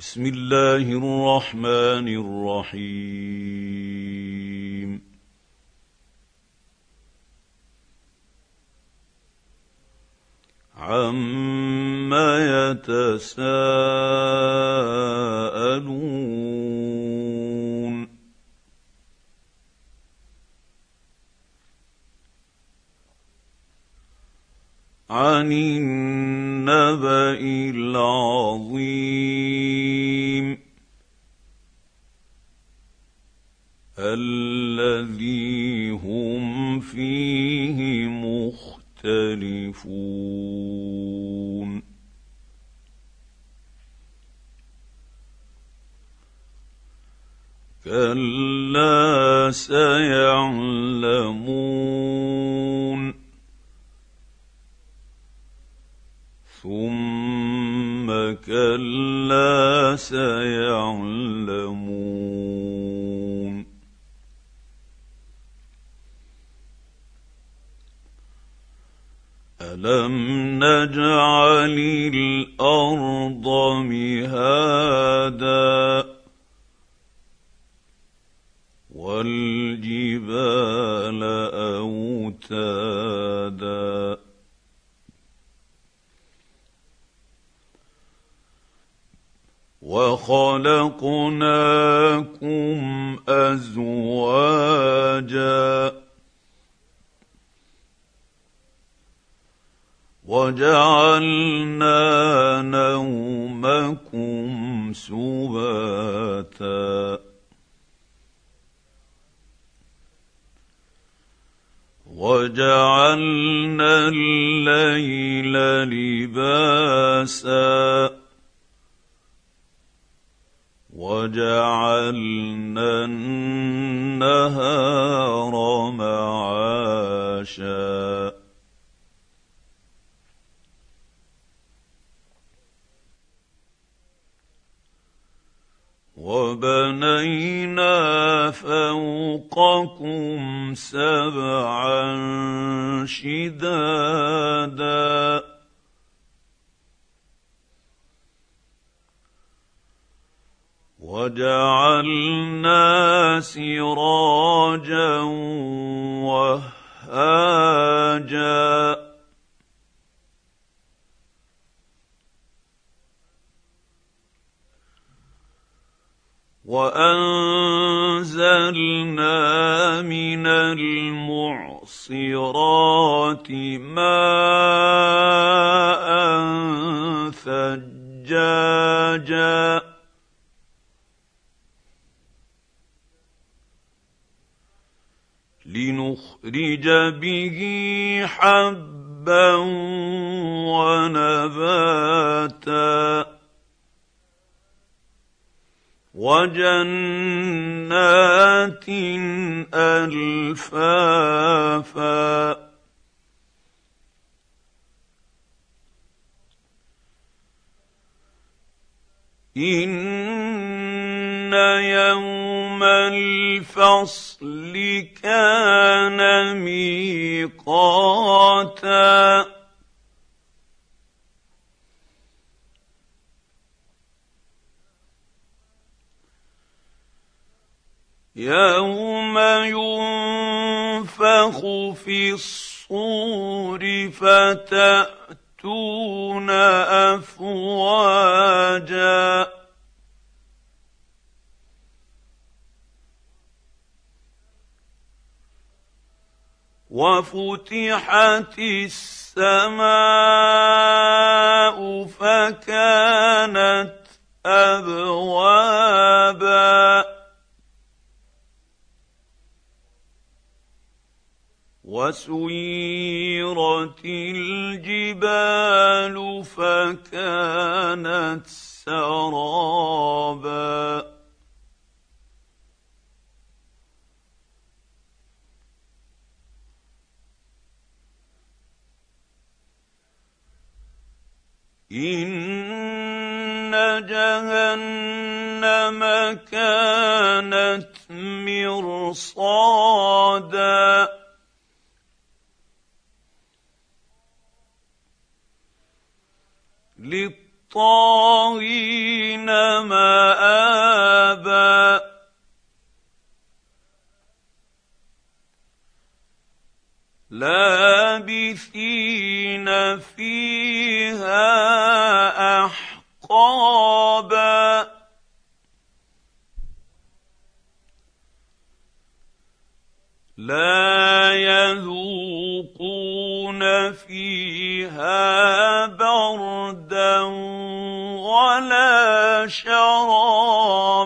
بسم الله الرحمن الرحيم. عم يتساءلون. عن النبا العظيم. الذي هم فيه مختلفون. كلا سيعلمون. ثم كلا سيعلمون. الم نجعل الأرض مهادا والجبال اوتادا وخلقناكم ازواجا وجعلنا نومكم سباتا. وجعلنا الليل لباسا. وجعلنا النهار معاشا. سبعا شدادا. وجعلنا سراجا وهاجا. وأنزلنا من المعصرات ماء ثجاجا لنخرج به حبا ونباتا وجنات ألفافا. إن يوم الفصل كان ميقاتا. يوم ينفخ في الصور فتاتون افواجا وفتحت السماء فكانت ابوابا وسيرت الجبال فكانت سرابا. إن جهنم كانت مرصادا. للطاغين مآبا. لابثين فيها أحقابا. لا ولا شرابا.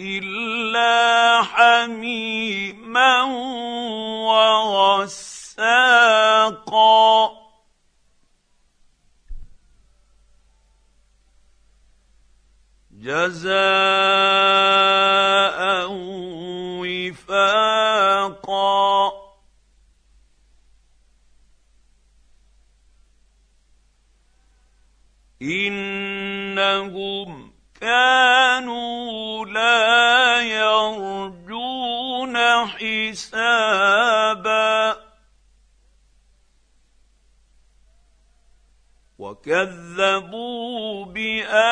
إلا حميما وغساقا. جزاء حسابا. وكذبوا بآياتنا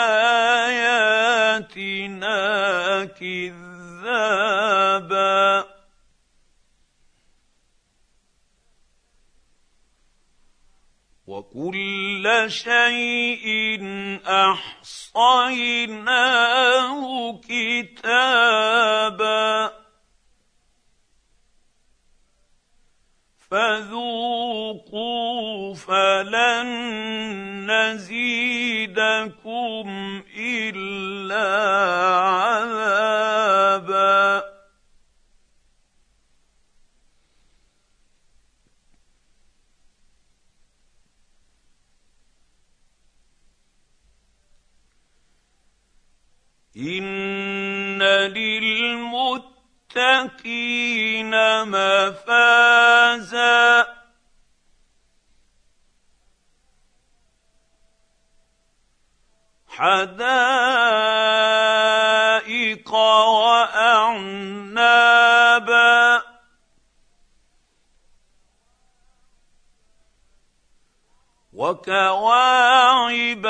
كذابا. وكل شيء أحصيناه كتابا. فذوقوا فلن نزيدكم إلا عذابا ان للمتقين للمتقين مفازا. حدائق وأعنابا. وكواعب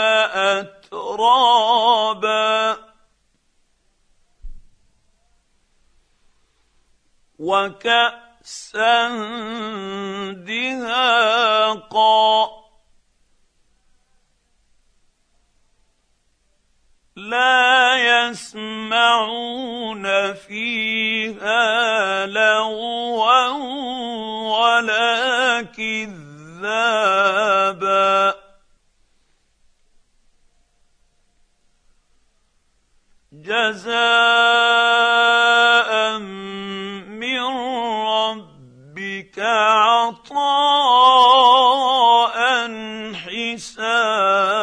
أترابا. وكأسا دهاقا. لا يسمعون فيها لغوا ولا كذابا. جزاء ربك عطاء حسابا.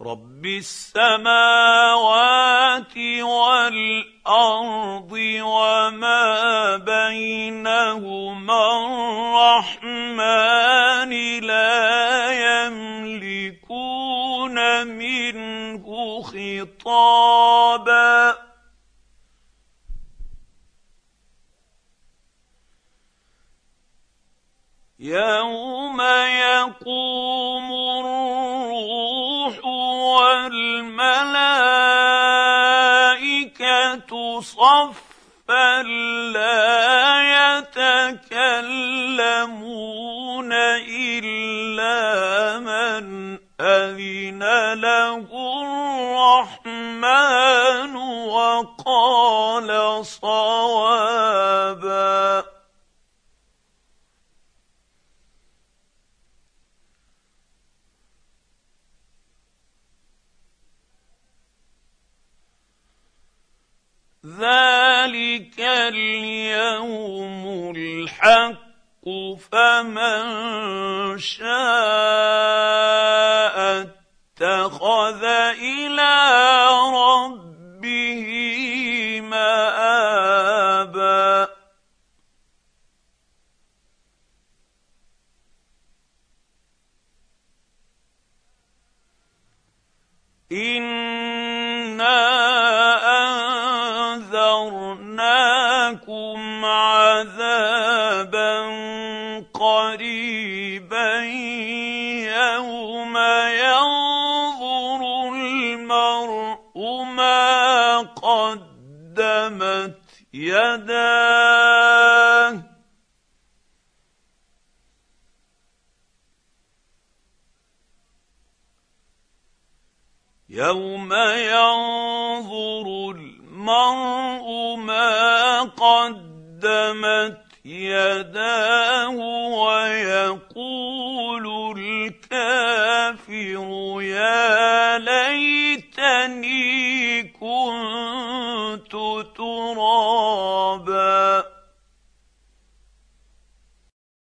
رب السماوات والأرض وما بينهما الرحمن لا يملكون منه خطابا. يوم يقوم صفا لا يتكلمون الا من اذن له الرحمن وقال ذلك اليوم الحق فمن شاء اتخذ إلى ربه مابا إن يداه يوم ينظر المرء ما قدمت يداه